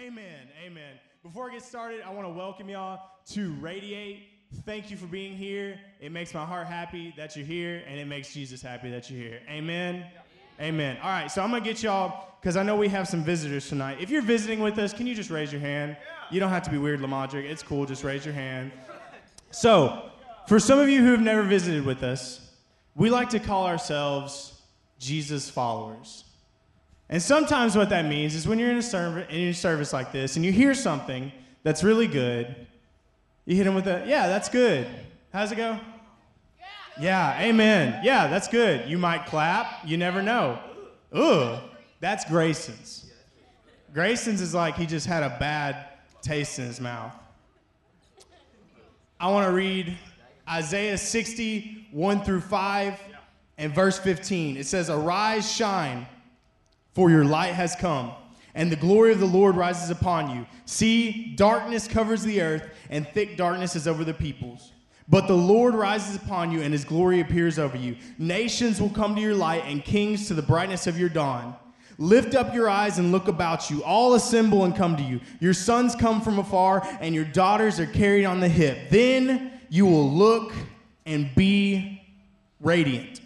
Amen. Amen. Before I get started, I want to welcome y'all to Radiate. Thank you for being here. It makes my heart happy that you're here, and it makes Jesus happy that you're here. Amen. Amen. All right, so I'm going to get y'all, because I know we have some visitors tonight. If you're visiting with us, can you just raise your hand? You don't have to be weird, Lamadric. It's cool. Just raise your hand. So, for some of you who have never visited with us, we like to call ourselves Jesus followers. And sometimes what that means is when you're in a, serv- in a service like this and you hear something that's really good, you hit them with a, yeah, that's good. How's it go? Yeah, yeah, amen. Yeah, that's good. You might clap, you never know. Ugh, that's Grayson's. Grayson's is like he just had a bad taste in his mouth. I want to read Isaiah 60, 1 through 5, and verse 15. It says, Arise, shine, for your light has come, and the glory of the Lord rises upon you. See, darkness covers the earth, and thick darkness is over the peoples. But the Lord rises upon you, and his glory appears over you. Nations will come to your light, and kings to the brightness of your dawn. Lift up your eyes and look about you. All assemble and come to you. Your sons come from afar, and your daughters are carried on the hip. Then you will look and be radiant.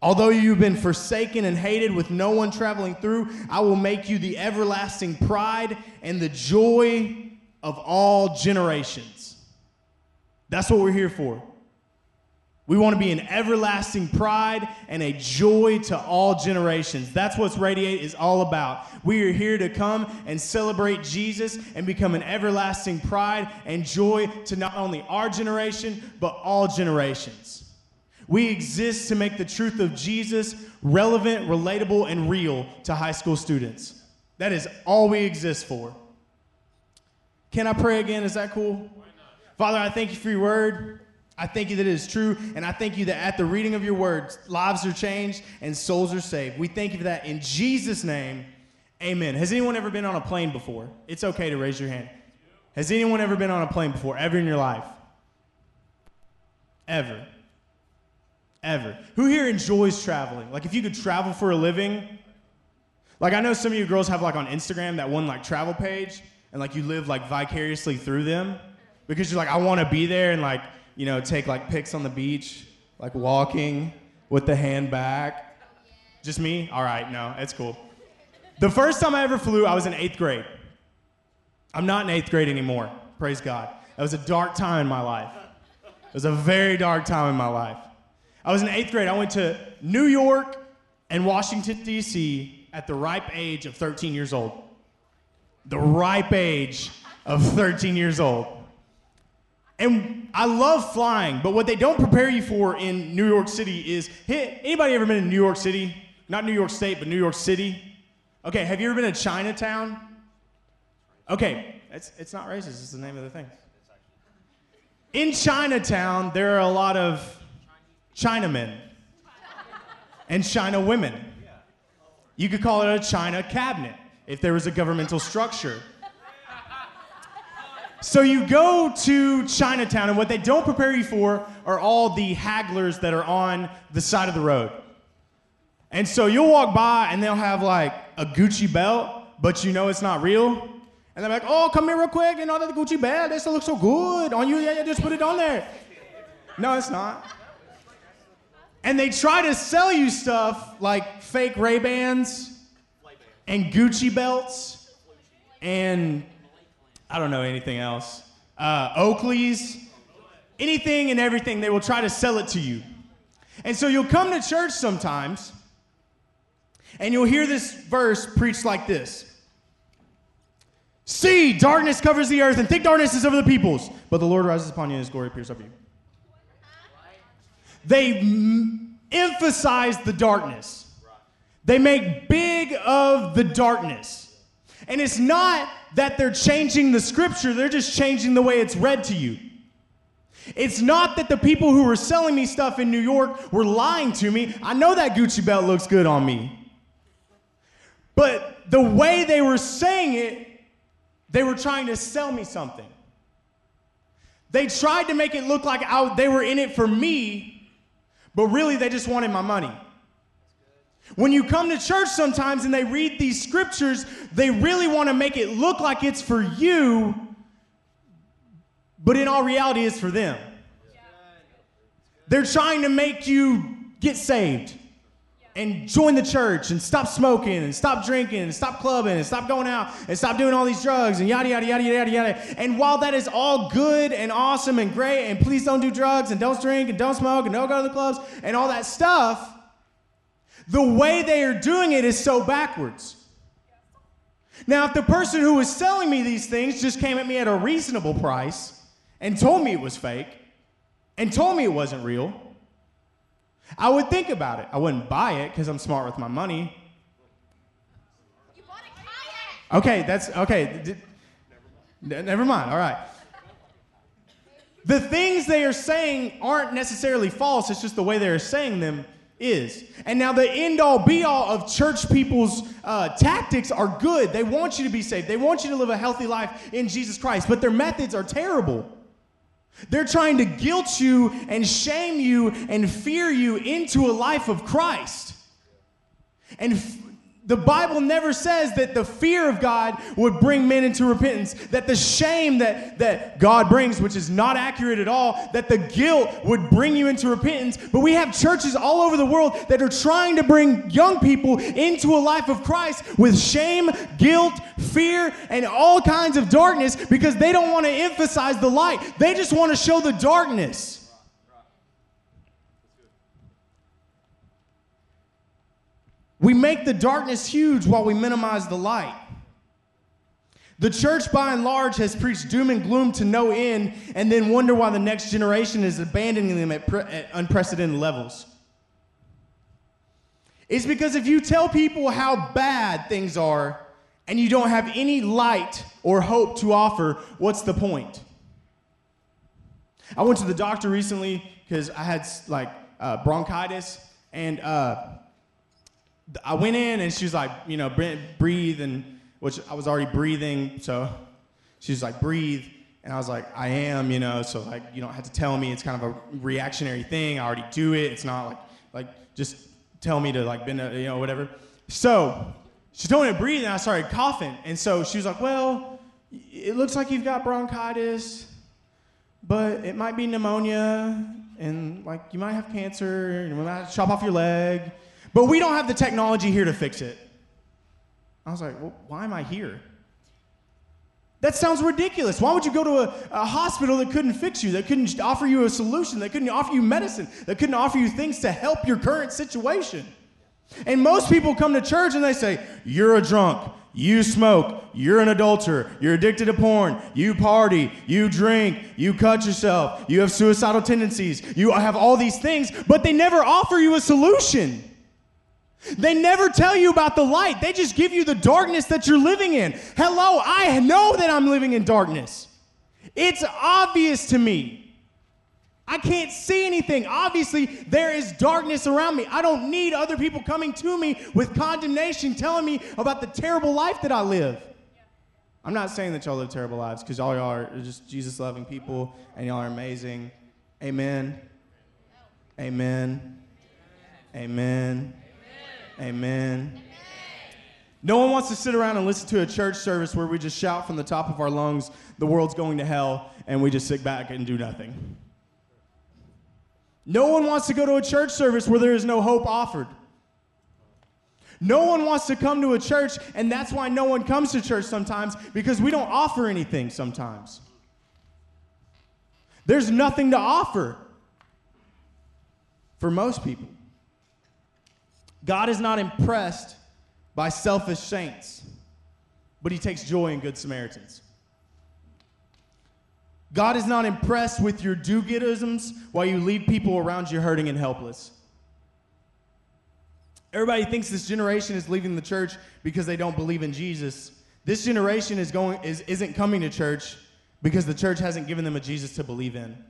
Although you've been forsaken and hated with no one traveling through, I will make you the everlasting pride and the joy of all generations. That's what we're here for. We want to be an everlasting pride and a joy to all generations. That's what Radiate is all about. We are here to come and celebrate Jesus and become an everlasting pride and joy to not only our generation, but all generations. We exist to make the truth of Jesus relevant, relatable, and real to high school students. That is all we exist for. Can I pray again? Is that cool? Father, I thank you for your word. I thank you that it is true, and I thank you that at the reading of your words, lives are changed and souls are saved. We thank you for that in Jesus' name. Amen. Has anyone ever been on a plane before? It's okay to raise your hand. Has anyone ever been on a plane before, ever in your life? Ever. Ever. Who here enjoys traveling? Like, if you could travel for a living, like, I know some of you girls have, like, on Instagram that one, like, travel page, and, like, you live, like, vicariously through them because you're like, I want to be there and, like, you know, take like pics on the beach, like walking with the hand back. Just me? All right, no, it's cool. The first time I ever flew, I was in eighth grade. I'm not in eighth grade anymore, praise God. That was a dark time in my life. It was a very dark time in my life. I was in eighth grade. I went to New York and Washington, D.C. at the ripe age of 13 years old. The ripe age of 13 years old. And I love flying, but what they don't prepare you for in New York City is hey, anybody ever been in New York City? Not New York State, but New York City? Okay, have you ever been to Chinatown? Okay, it's, it's not racist, it's the name of the thing. In Chinatown, there are a lot of Chinamen and China women. You could call it a China cabinet if there was a governmental structure. So you go to Chinatown, and what they don't prepare you for are all the hagglers that are on the side of the road. And so you'll walk by, and they'll have like a Gucci belt, but you know it's not real. And they're like, "Oh, come here real quick, and all that Gucci belt. This looks so good on you. Yeah, yeah, just put it on there." No, it's not. And they try to sell you stuff like fake Ray Bans and Gucci belts and I don't know anything else. Uh, Oakley's, anything and everything, they will try to sell it to you. And so you'll come to church sometimes and you'll hear this verse preached like this See, darkness covers the earth and thick darkness is over the peoples, but the Lord rises upon you and his glory appears over you. They m- emphasize the darkness, they make big of the darkness. And it's not that they're changing the scripture, they're just changing the way it's read to you. It's not that the people who were selling me stuff in New York were lying to me. I know that Gucci belt looks good on me. But the way they were saying it, they were trying to sell me something. They tried to make it look like I, they were in it for me, but really they just wanted my money. When you come to church sometimes and they read these scriptures, they really want to make it look like it's for you, but in all reality, it's for them. They're trying to make you get saved and join the church and stop smoking and stop drinking and stop clubbing and stop going out and stop doing all these drugs and yada, yada, yada, yada, yada. And while that is all good and awesome and great, and please don't do drugs and don't drink and don't smoke and don't go to the clubs and all that stuff, the way they are doing it is so backwards. Now, if the person who was selling me these things just came at me at a reasonable price and told me it was fake and told me it wasn't real, I would think about it. I wouldn't buy it because I'm smart with my money. You bought a kayak. Okay, that's okay. D- n- never mind. All right. The things they are saying aren't necessarily false, it's just the way they're saying them is. And now the end all be all of church people's uh, tactics are good. They want you to be saved, they want you to live a healthy life in Jesus Christ, but their methods are terrible. They're trying to guilt you and shame you and fear you into a life of Christ. And f- the Bible never says that the fear of God would bring men into repentance, that the shame that, that God brings, which is not accurate at all, that the guilt would bring you into repentance. But we have churches all over the world that are trying to bring young people into a life of Christ with shame, guilt, fear, and all kinds of darkness because they don't want to emphasize the light. They just want to show the darkness. We make the darkness huge while we minimize the light. The church, by and large, has preached doom and gloom to no end and then wonder why the next generation is abandoning them at, pre- at unprecedented levels. It's because if you tell people how bad things are and you don't have any light or hope to offer, what's the point? I went to the doctor recently because I had like uh, bronchitis and uh, I went in and she was like, you know, "Brent, breathe, and which I was already breathing, so she was like, breathe, and I was like, I am, you know, so like you don't have to tell me. It's kind of a reactionary thing. I already do it. It's not like like just tell me to like bend, you know, whatever. So she told me to breathe, and I started coughing, and so she was like, well, it looks like you've got bronchitis, but it might be pneumonia, and like you might have cancer, and we might chop off your leg. But we don't have the technology here to fix it. I was like, well, why am I here? That sounds ridiculous. Why would you go to a, a, hospital that couldn't fix you, that couldn't offer you a solution, that couldn't offer you medicine, that couldn't offer you things to help your current situation? And most people come to church and they say, You're a drunk, you smoke, you're an adulterer, you're addicted to porn, you party, you drink, you cut yourself, you have suicidal tendencies, you have all these things, but they never offer you a solution. They never tell you about the light. They just give you the darkness that you're living in. Hello, I know that I'm living in darkness. It's obvious to me. I can't see anything. Obviously, there is darkness around me. I don't need other people coming to me with condemnation, telling me about the terrible life that I live. I'm not saying that y'all live terrible lives because all y'all are just Jesus loving people and y'all are amazing. Amen. Amen. Amen. Amen. No one wants to sit around and listen to a church service where we just shout from the top of our lungs, the world's going to hell, and we just sit back and do nothing. No one wants to go to a church service where there is no hope offered. No one wants to come to a church, and that's why no one comes to church sometimes because we don't offer anything sometimes. There's nothing to offer for most people. God is not impressed by selfish saints, but he takes joy in good Samaritans. God is not impressed with your do goodeisms while you leave people around you hurting and helpless. Everybody thinks this generation is leaving the church because they don't believe in Jesus. This generation is going, is, isn't coming to church because the church hasn't given them a Jesus to believe in.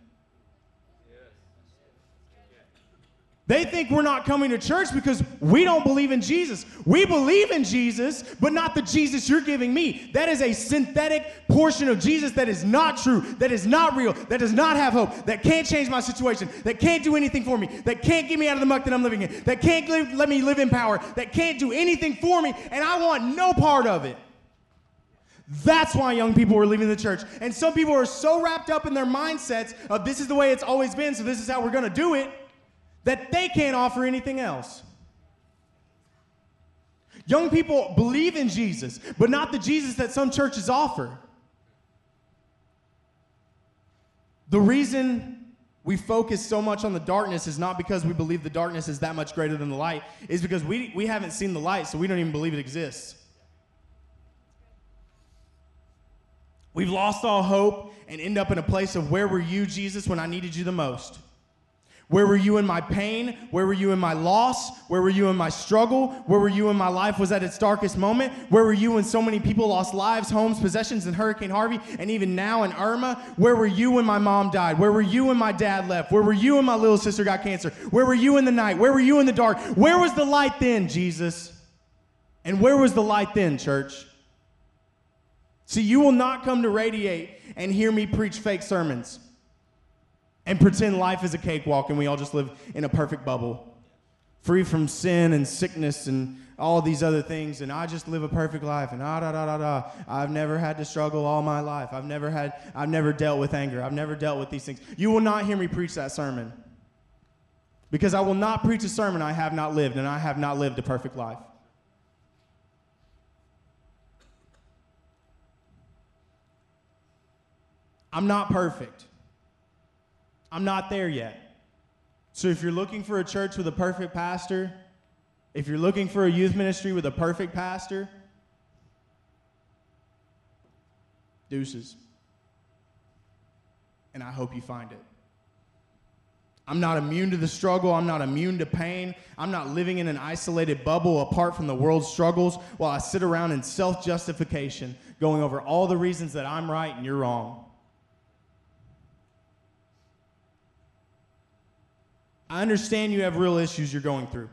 They think we're not coming to church because we don't believe in Jesus. We believe in Jesus, but not the Jesus you're giving me. That is a synthetic portion of Jesus that is not true, that is not real, that does not have hope, that can't change my situation, that can't do anything for me, that can't get me out of the muck that I'm living in, that can't live, let me live in power, that can't do anything for me, and I want no part of it. That's why young people are leaving the church. And some people are so wrapped up in their mindsets of this is the way it's always been, so this is how we're going to do it that they can't offer anything else. Young people believe in Jesus, but not the Jesus that some churches offer. The reason we focus so much on the darkness is not because we believe the darkness is that much greater than the light, is because we, we haven't seen the light, so we don't even believe it exists. We've lost all hope and end up in a place of where were you, Jesus, when I needed you the most? Where were you in my pain? Where were you in my loss? Where were you in my struggle? Where were you when my life was at its darkest moment? Where were you when so many people lost lives, homes, possessions in Hurricane Harvey, and even now in Irma? Where were you when my mom died? Where were you when my dad left? Where were you when my little sister got cancer? Where were you in the night? Where were you in the dark? Where was the light then, Jesus? And where was the light then, church? See, you will not come to Radiate and hear me preach fake sermons and pretend life is a cakewalk and we all just live in a perfect bubble, free from sin and sickness and all these other things, and I just live a perfect life, and ah da da da da. I've never had to struggle all my life. I've never had, I've never dealt with anger. I've never dealt with these things. You will not hear me preach that sermon. Because I will not preach a sermon I have not lived, and I have not lived a perfect life. I'm not perfect. I'm not there yet. So if you're looking for a church with a perfect pastor, if you're looking for a youth ministry with a perfect pastor, deuces. And I hope you find it. I'm not immune to the struggle. I'm not immune to pain. I'm not living in an isolated bubble apart from the world's struggles while I sit around in self justification, going over all the reasons that I'm right and you're wrong. I understand you have real issues you're going through.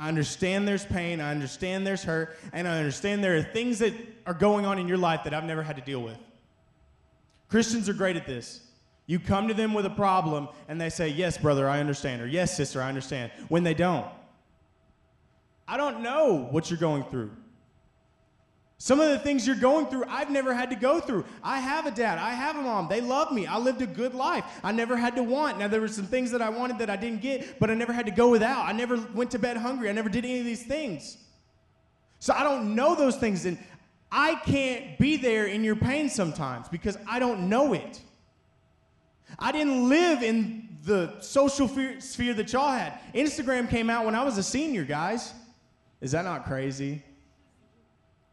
I understand there's pain, I understand there's hurt, and I understand there are things that are going on in your life that I've never had to deal with. Christians are great at this. You come to them with a problem and they say, Yes, brother, I understand, or Yes, sister, I understand, when they don't. I don't know what you're going through. Some of the things you're going through, I've never had to go through. I have a dad, I have a mom. They love me. I lived a good life. I never had to want. Now, there were some things that I wanted that I didn't get, but I never had to go without. I never went to bed hungry. I never did any of these things. So I don't know those things. And I can't be there in your pain sometimes because I don't know it. I didn't live in the social sphere that y'all had. Instagram came out when I was a senior, guys. Is that not crazy?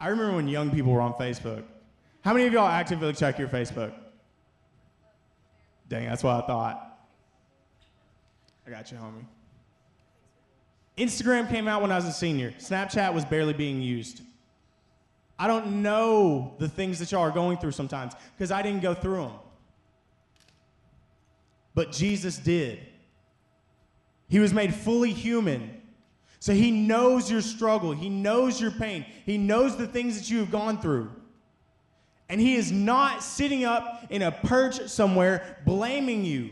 I remember when young people were on Facebook. How many of y'all actively check your Facebook? Dang, that's what I thought. I got you, homie. Instagram came out when I was a senior. Snapchat was barely being used. I don't know the things that y'all are going through sometimes because I didn't go through them. But Jesus did. He was made fully human so he knows your struggle, he knows your pain, he knows the things that you have gone through. And he is not sitting up in a perch somewhere blaming you.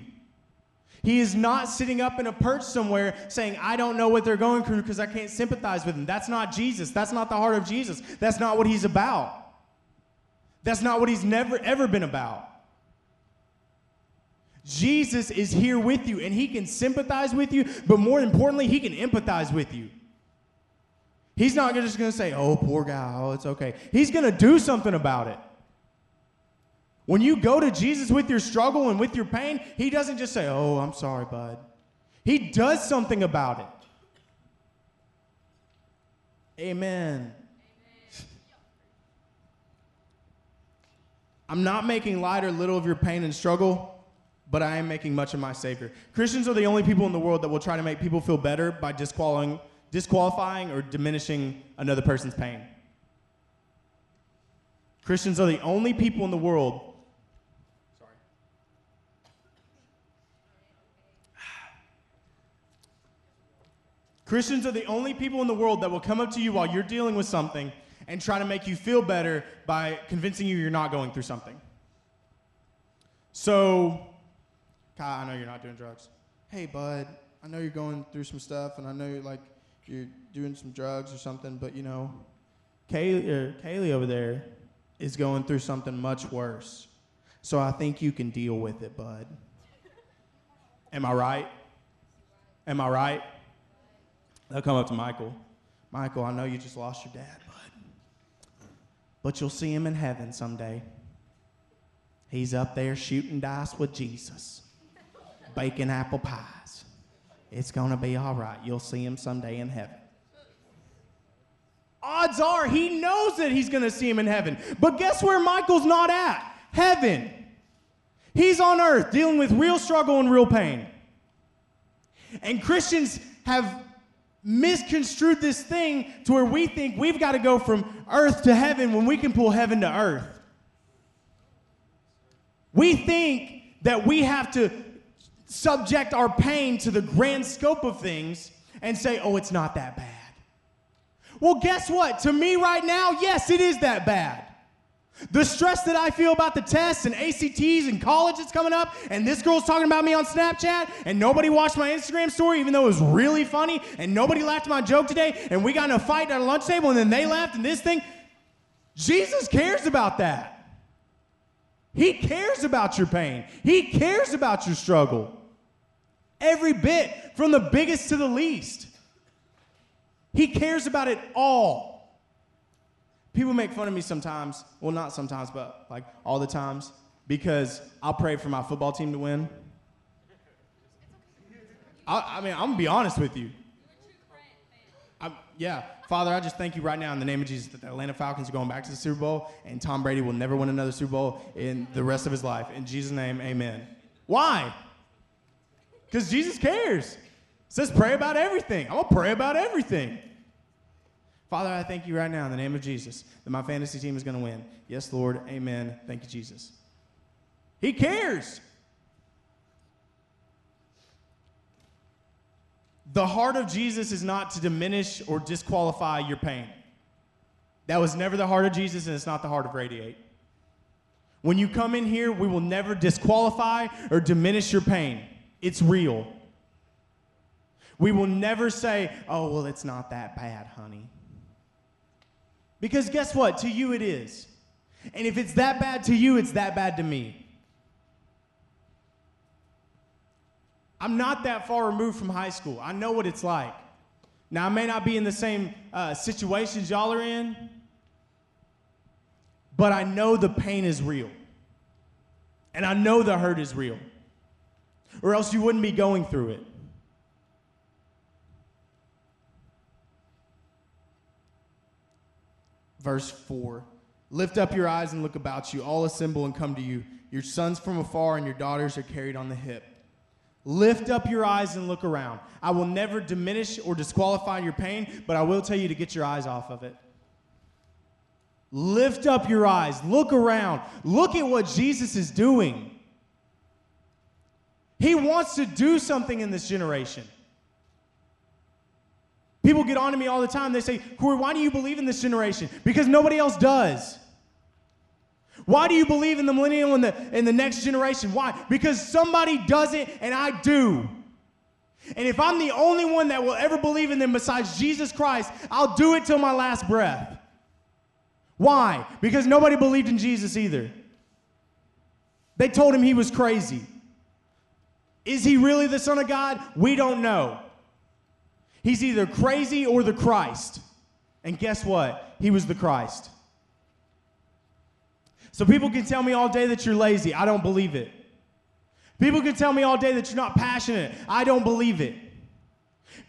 He is not sitting up in a perch somewhere saying, I don't know what they're going through because I can't sympathize with them. That's not Jesus. That's not the heart of Jesus. That's not what he's about. That's not what he's never, ever been about. Jesus is here with you and he can sympathize with you, but more importantly, he can empathize with you. He's not just going to say, oh, poor guy, oh, it's okay. He's going to do something about it. When you go to Jesus with your struggle and with your pain, he doesn't just say, oh, I'm sorry, bud. He does something about it. Amen. I'm not making light or little of your pain and struggle but I am making much of my Savior. Christians are the only people in the world that will try to make people feel better by disqualifying, disqualifying or diminishing another person's pain. Christians are the only people in the world. Sorry. Christians are the only people in the world that will come up to you while you're dealing with something and try to make you feel better by convincing you you're not going through something. So, Kyle, I know you're not doing drugs. Hey, bud, I know you're going through some stuff, and I know you're like you're doing some drugs or something, but you know, Kaylee, er, Kaylee over there is going through something much worse. So I think you can deal with it, bud. Am I right? Am I right? They'll come up to Michael. Michael, I know you just lost your dad, bud. But you'll see him in heaven someday. He's up there shooting dice with Jesus, baking apple pies. It's going to be all right. You'll see him someday in heaven. Odds are he knows that he's going to see him in heaven. But guess where Michael's not at? Heaven. He's on earth dealing with real struggle and real pain. And Christians have misconstrued this thing to where we think we've got to go from earth to heaven when we can pull heaven to earth. We think that we have to subject our pain to the grand scope of things and say, oh, it's not that bad. Well, guess what? To me right now, yes, it is that bad. The stress that I feel about the tests and ACTs and college that's coming up, and this girl's talking about me on Snapchat, and nobody watched my Instagram story, even though it was really funny, and nobody laughed at my joke today, and we got in a fight at a lunch table, and then they laughed, and this thing. Jesus cares about that. He cares about your pain, He cares about your struggle. Every bit, from the biggest to the least. He cares about it all. People make fun of me sometimes. Well, not sometimes, but like all the times, because I'll pray for my football team to win. I, I mean, I'm gonna be honest with you. I'm, yeah, Father, I just thank you right now in the name of Jesus that the Atlanta Falcons are going back to the Super Bowl and Tom Brady will never win another Super Bowl in the rest of his life. In Jesus' name, amen. Why? Because Jesus cares. It says pray about everything. I'm gonna pray about everything. Father, I thank you right now in the name of Jesus that my fantasy team is going to win. Yes, Lord. Amen. Thank you, Jesus. He cares. The heart of Jesus is not to diminish or disqualify your pain. That was never the heart of Jesus, and it's not the heart of Radiate. When you come in here, we will never disqualify or diminish your pain. It's real. We will never say, oh, well, it's not that bad, honey. Because guess what? To you it is. And if it's that bad to you, it's that bad to me. I'm not that far removed from high school. I know what it's like. Now, I may not be in the same uh, situations y'all are in, but I know the pain is real. And I know the hurt is real. Or else you wouldn't be going through it. verse 4. Lift up your eyes and look about you. All assemble and come to you. Your sons from afar and your daughters are carried on the hip. Lift up your eyes and look around. I will never diminish or disqualify your pain, but I will tell you to get your eyes off of it. Lift up your eyes. Look around. Look at what Jesus is doing. He wants to do something in this generation. People get on to me all the time. They say, Corey, why do you believe in this generation? Because nobody else does. Why do you believe in the millennial and the, and the next generation? Why? Because somebody does it and I do. And if I'm the only one that will ever believe in them besides Jesus Christ, I'll do it till my last breath. Why? Because nobody believed in Jesus either. They told him he was crazy. Is he really the Son of God? We don't know. He's either crazy or the Christ. And guess what? He was the Christ. So people can tell me all day that you're lazy. I don't believe it. People can tell me all day that you're not passionate. I don't believe it.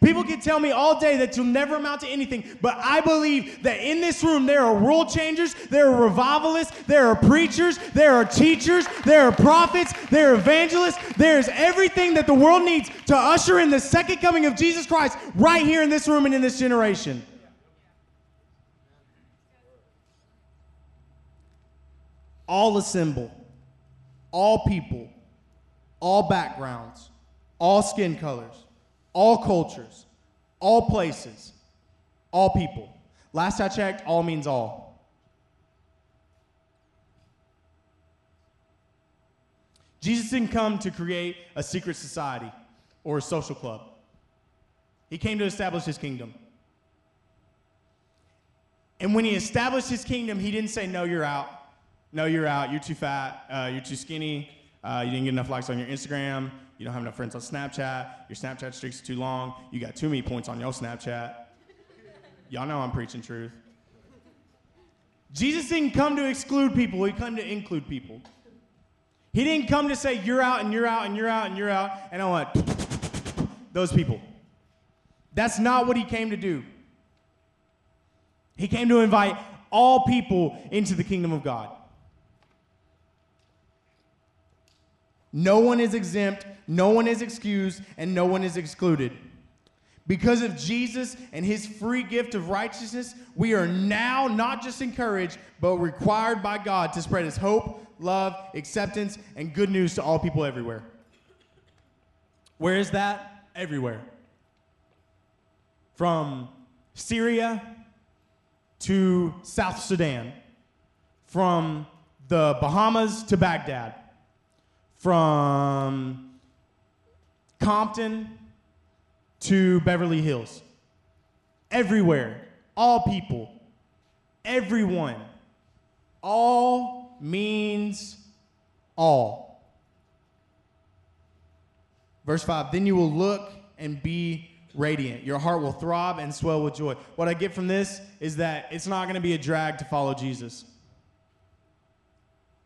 People can tell me all day that you'll never amount to anything, but I believe that in this room there are world changers, there are revivalists, there are preachers, there are teachers, there are prophets, there are evangelists, there's everything that the world needs to usher in the second coming of Jesus Christ right here in this room and in this generation. All assemble, all people, all backgrounds, all skin colors all cultures, all places, all people. Last I checked, all means all. Jesus didn't come to create a secret society or a social club. He came to establish his kingdom. And when he established his kingdom, he didn't say, No, you're out. No, you're out. You're too fat. Uh, you're too skinny. Uh, you didn't get enough likes on your Instagram. You don't have enough friends on Snapchat. Your Snapchat streak's too long. You got too many points on your Snapchat. Y'all know I'm preaching truth. Jesus didn't come to exclude people, he came to include people. He didn't come to say, You're out and you're out and you're out and you're out, and I want those people. That's not what he came to do. He came to invite all people into the kingdom of God. No one is exempt, no one is excused, and no one is excluded. Because of Jesus and his free gift of righteousness, we are now not just encouraged, but required by God to spread his hope, love, acceptance, and good news to all people everywhere. Where is that? Everywhere. From Syria to South Sudan, from the Bahamas to Baghdad, from Compton to Beverly Hills. Everywhere, all people, everyone. All means all. Verse 5 Then you will look and be radiant. Your heart will throb and swell with joy. What I get from this is that it's not going to be a drag to follow Jesus.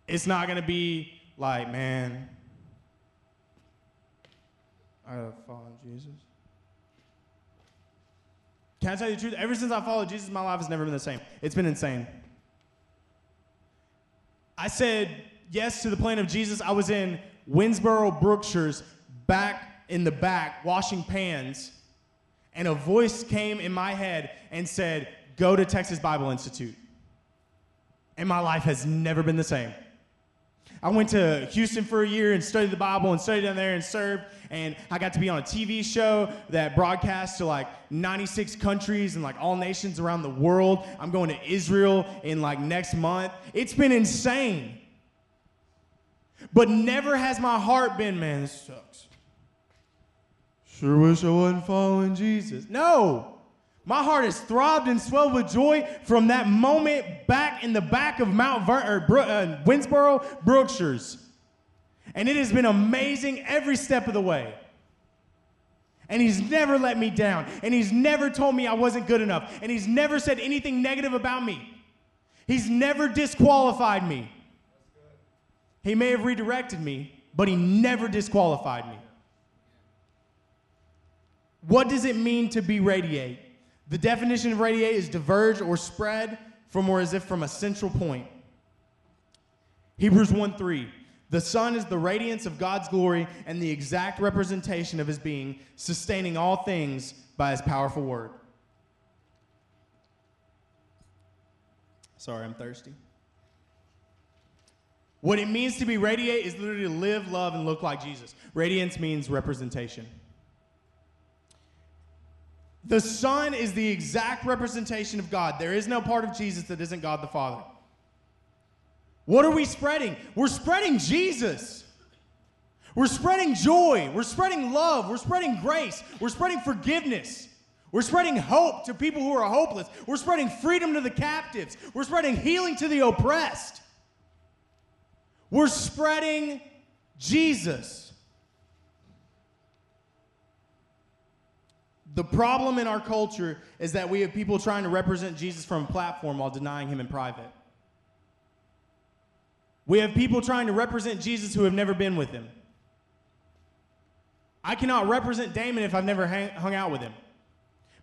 It's not going to be like, man, I gotta follow Jesus. Can I tell you the truth? Ever since I followed Jesus, my life has never been the same. It's been insane. I said yes to the plan of Jesus. I was in Winnsboro, Brookshires, back in the back, washing pans, and a voice came in my head and said, Go to Texas Bible Institute. And my life has never been the same. I went to Houston for a year and studied the Bible and studied down there and served. And I got to be on a TV show that broadcasts to like 96 countries and like all nations around the world. I'm going to Israel in like next month. It's been insane. But never has my heart been, man, this sucks. Sure wish I wasn't following Jesus. No. My heart has throbbed and swelled with joy from that moment back in the back of Mount Ver- or Bro- uh, Winnsboro, Brookshires. And it has been amazing every step of the way. And he's never let me down. And he's never told me I wasn't good enough. And he's never said anything negative about me. He's never disqualified me. He may have redirected me, but he never disqualified me. What does it mean to be radiate? The definition of radiate is diverge or spread from or as if from a central point. Hebrews 1 3. The Son is the radiance of God's glory and the exact representation of his being, sustaining all things by his powerful word. Sorry, I'm thirsty. What it means to be radiate is literally to live, love, and look like Jesus. Radiance means representation. The Son is the exact representation of God. There is no part of Jesus that isn't God the Father. What are we spreading? We're spreading Jesus. We're spreading joy. We're spreading love. We're spreading grace. We're spreading forgiveness. We're spreading hope to people who are hopeless. We're spreading freedom to the captives. We're spreading healing to the oppressed. We're spreading Jesus. The problem in our culture is that we have people trying to represent Jesus from a platform while denying him in private. We have people trying to represent Jesus who have never been with him. I cannot represent Damon if I've never hang, hung out with him.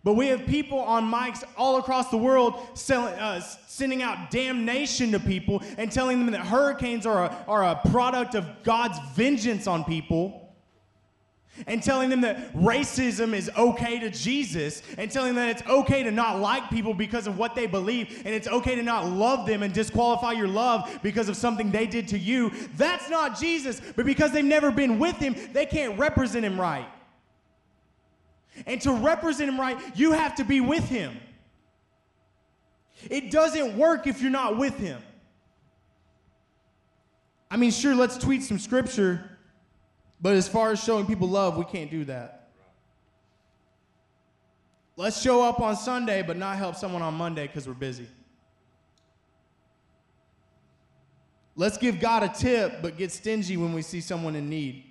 But we have people on mics all across the world selling, uh, sending out damnation to people and telling them that hurricanes are a, are a product of God's vengeance on people and telling them that racism is okay to Jesus and telling them that it's okay to not like people because of what they believe and it's okay to not love them and disqualify your love because of something they did to you. That's not Jesus, but because they've never been with him, they can't represent him right. And to represent him right, you have to be with him. It doesn't work if you're not with him. I mean, sure, let's tweet some scripture, but as far as showing people love, we can't do that. Let's show up on Sunday, but not help someone on Monday because we're busy. Let's give God a tip, but get stingy when we see someone in need.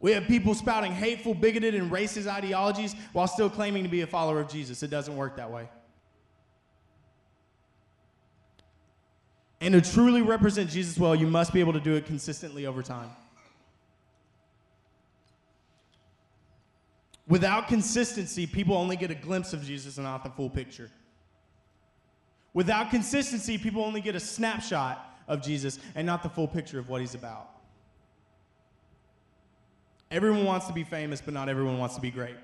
We have people spouting hateful, bigoted, and racist ideologies while still claiming to be a follower of Jesus. It doesn't work that way. And to truly represent Jesus well, you must be able to do it consistently over time. Without consistency, people only get a glimpse of Jesus and not the full picture. Without consistency, people only get a snapshot of Jesus and not the full picture of what he's about. Everyone wants to be famous, but not everyone wants to be great.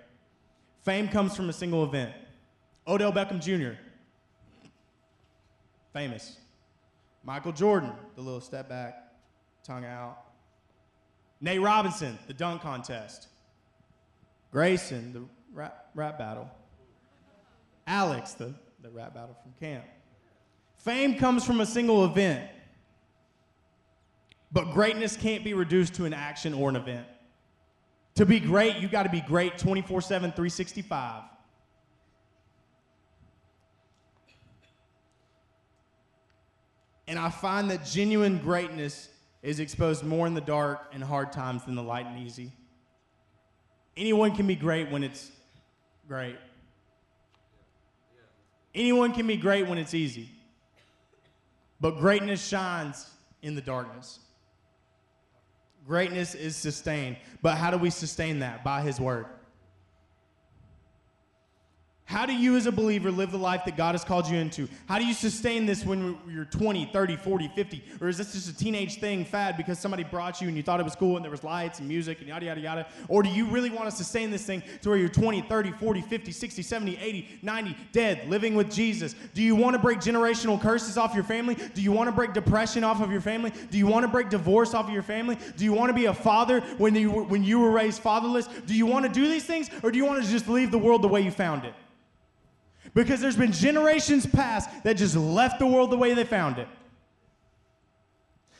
Fame comes from a single event. Odell Beckham Jr., famous. Michael Jordan, the little step back, tongue out. Nate Robinson, the dunk contest. Grayson, the rap, rap battle. Alex, the, the rap battle from camp. Fame comes from a single event. But greatness can't be reduced to an action or an event. To be great, you got to be great 24 7, 365. And I find that genuine greatness is exposed more in the dark and hard times than the light and easy. Anyone can be great when it's great. Anyone can be great when it's easy. But greatness shines in the darkness. Greatness is sustained. But how do we sustain that? By His Word. How do you, as a believer, live the life that God has called you into? How do you sustain this when you're 20, 30, 40, 50? Or is this just a teenage thing, fad, because somebody brought you and you thought it was cool and there was lights and music and yada, yada, yada? Or do you really want to sustain this thing to where you're 20, 30, 40, 50, 60, 70, 80, 90, dead, living with Jesus? Do you want to break generational curses off your family? Do you want to break depression off of your family? Do you want to break divorce off of your family? Do you want to be a father when you, when you were raised fatherless? Do you want to do these things? Or do you want to just leave the world the way you found it? Because there's been generations past that just left the world the way they found it.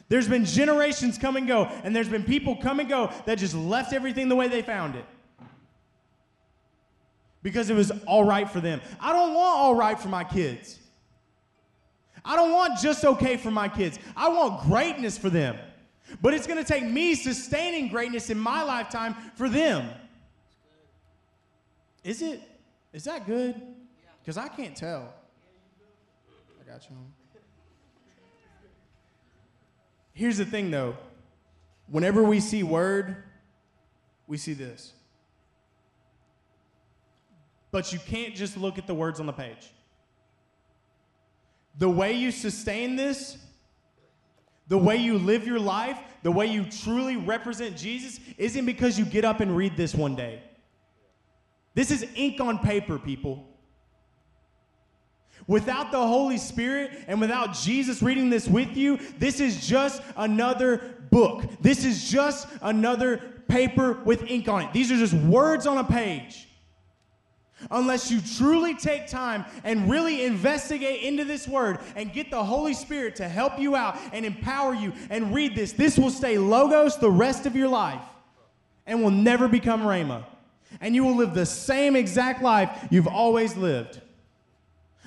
There's been generations come and go, and there's been people come and go that just left everything the way they found it. Because it was all right for them. I don't want all right for my kids. I don't want just okay for my kids. I want greatness for them. But it's going to take me sustaining greatness in my lifetime for them. Is it? Is that good? Because I can't tell. I got you. Here's the thing though. Whenever we see word, we see this. But you can't just look at the words on the page. The way you sustain this, the way you live your life, the way you truly represent Jesus isn't because you get up and read this one day. This is ink on paper, people. Without the Holy Spirit and without Jesus reading this with you, this is just another book. This is just another paper with ink on it. These are just words on a page. Unless you truly take time and really investigate into this word and get the Holy Spirit to help you out and empower you and read this, this will stay logos the rest of your life and will never become Rhema. And you will live the same exact life you've always lived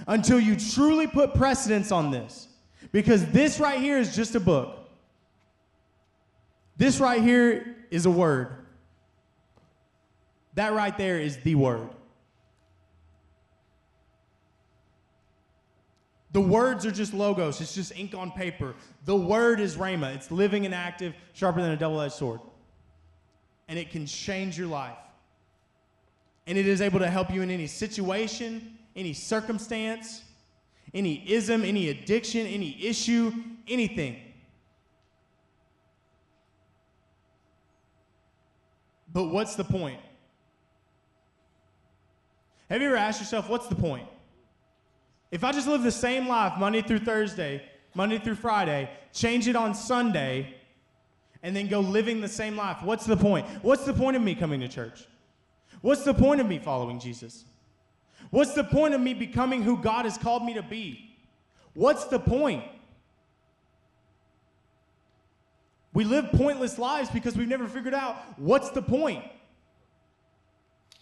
until you truly put precedence on this. Because this right here is just a book. This right here is a word. That right there is the word. The words are just logos, it's just ink on paper. The word is Rhema, it's living and active, sharper than a double edged sword. And it can change your life. And it is able to help you in any situation, any circumstance, any ism, any addiction, any issue, anything. But what's the point? Have you ever asked yourself, what's the point? If I just live the same life Monday through Thursday, Monday through Friday, change it on Sunday, and then go living the same life. What's the point? What's the point of me coming to church? What's the point of me following Jesus? What's the point of me becoming who God has called me to be? What's the point? We live pointless lives because we've never figured out what's the point.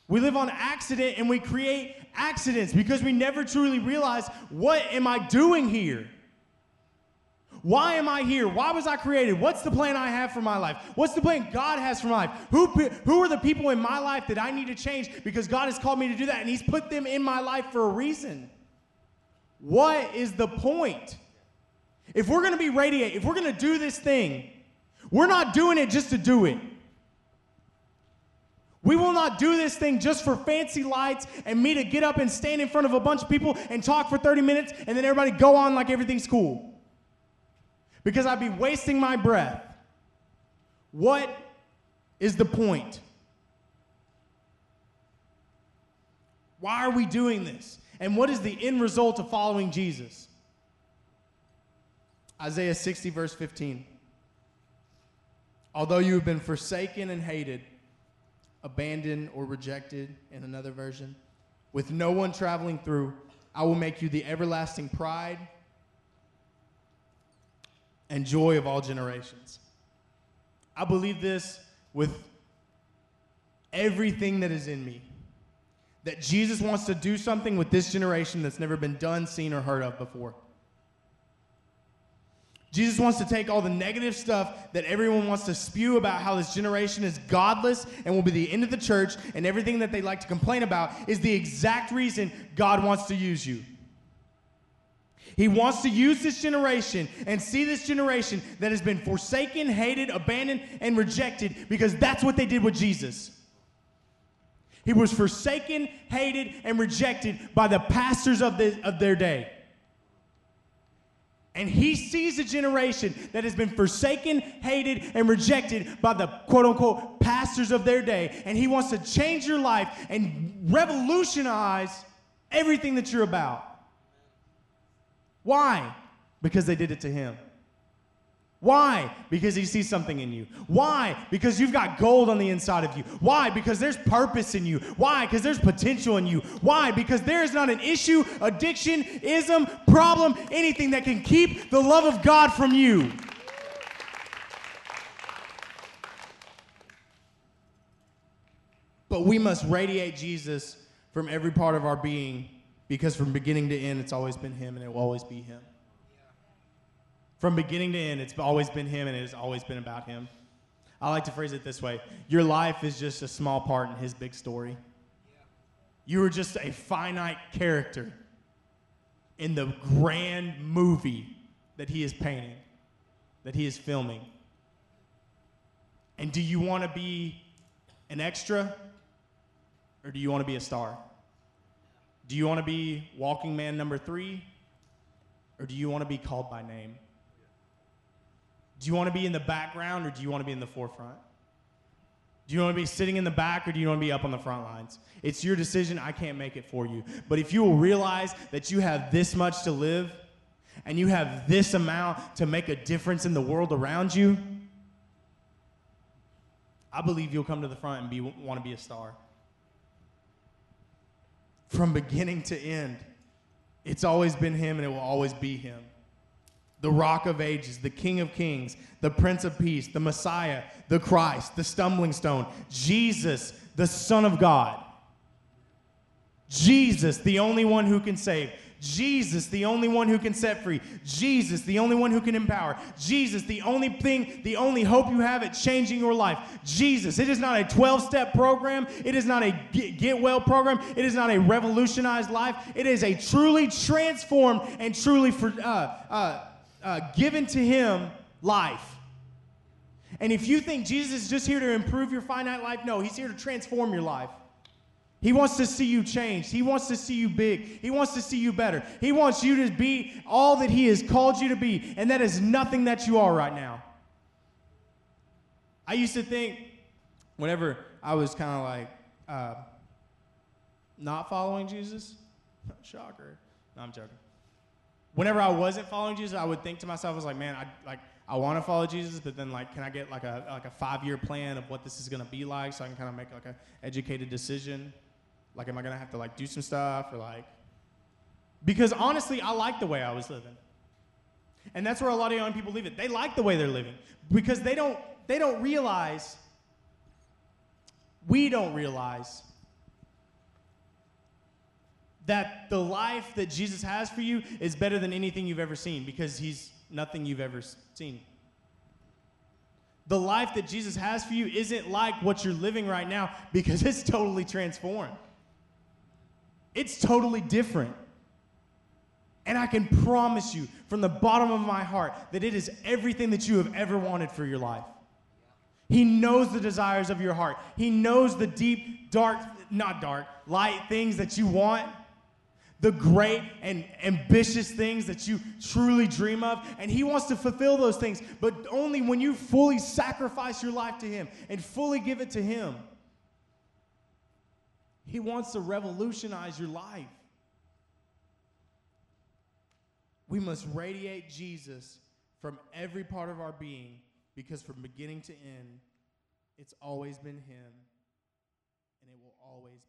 We live on accident and we create accidents because we never truly realize what am I doing here? Why am I here? Why was I created? What's the plan I have for my life? What's the plan God has for my life? Who, who are the people in my life that I need to change because God has called me to do that and He's put them in my life for a reason? What is the point? If we're going to be radiate, if we're going to do this thing, we're not doing it just to do it. We will not do this thing just for fancy lights and me to get up and stand in front of a bunch of people and talk for 30 minutes and then everybody go on like everything's cool because I'd be wasting my breath. What is the point? Why are we doing this? And what is the end result of following Jesus? Isaiah 60, verse 15. Although you have been forsaken and hated, abandoned or rejected in another version, with no one traveling through, I will make you the everlasting pride and joy of all generations. I believe this with everything that is in me. That Jesus wants to do something with this generation that's never been done, seen, or heard of before. Jesus wants to take all the negative stuff that everyone wants to spew about how this generation is godless and will be the end of the church, and everything that they like to complain about is the exact reason God wants to use you. He wants to use this generation and see this generation that has been forsaken, hated, abandoned, and rejected because that's what they did with Jesus. He was forsaken, hated, and rejected by the pastors of, the, of their day. And he sees a generation that has been forsaken, hated, and rejected by the quote unquote pastors of their day. And he wants to change your life and revolutionize everything that you're about. Why? Because they did it to him. Why? Because he sees something in you. Why? Because you've got gold on the inside of you. Why? Because there's purpose in you. Why? Because there's potential in you. Why? Because there is not an issue, addiction, ism, problem, anything that can keep the love of God from you. But we must radiate Jesus from every part of our being because from beginning to end, it's always been Him and it will always be Him. From beginning to end, it's always been Him and it has always been about Him. I like to phrase it this way Your life is just a small part in His big story. You are just a finite character in the grand movie that He is painting, that He is filming. And do you want to be an extra or do you want to be a star? Do you want to be walking man number three? Or do you want to be called by name? Do you want to be in the background or do you want to be in the forefront? Do you want to be sitting in the back or do you want to be up on the front lines? It's your decision. I can't make it for you. But if you will realize that you have this much to live and you have this amount to make a difference in the world around you, I believe you'll come to the front and be, want to be a star from beginning to end. It's always been Him and it will always be Him. The rock of ages, the King of kings, the Prince of peace, the Messiah, the Christ, the stumbling stone, Jesus, the Son of God. Jesus, the only one who can save. Jesus, the only one who can set free. Jesus, the only one who can empower. Jesus, the only thing, the only hope you have at changing your life. Jesus, it is not a 12 step program. It is not a get well program. It is not a revolutionized life. It is a truly transformed and truly for, uh, uh, uh, given to Him life. And if you think Jesus is just here to improve your finite life, no, He's here to transform your life. He wants to see you changed. He wants to see you big. He wants to see you better. He wants you to be all that He has called you to be, and that is nothing that you are right now. I used to think, whenever I was kind of like uh, not following Jesus, shocker. No, I'm joking. Whenever I wasn't following Jesus, I would think to myself, I was like, man, I like I want to follow Jesus, but then like, can I get like a like a five year plan of what this is gonna be like, so I can kind of make like a educated decision? Like, am I gonna have to like do some stuff or like? Because honestly, I like the way I was living, and that's where a lot of young people leave it. They like the way they're living because they don't they don't realize. We don't realize that the life that Jesus has for you is better than anything you've ever seen because he's nothing you've ever seen. The life that Jesus has for you isn't like what you're living right now because it's totally transformed. It's totally different. And I can promise you from the bottom of my heart that it is everything that you have ever wanted for your life. He knows the desires of your heart. He knows the deep, dark, not dark, light things that you want the great and ambitious things that you truly dream of. And He wants to fulfill those things, but only when you fully sacrifice your life to Him and fully give it to Him. He wants to revolutionize your life. We must radiate Jesus from every part of our being because from beginning to end, it's always been Him and it will always be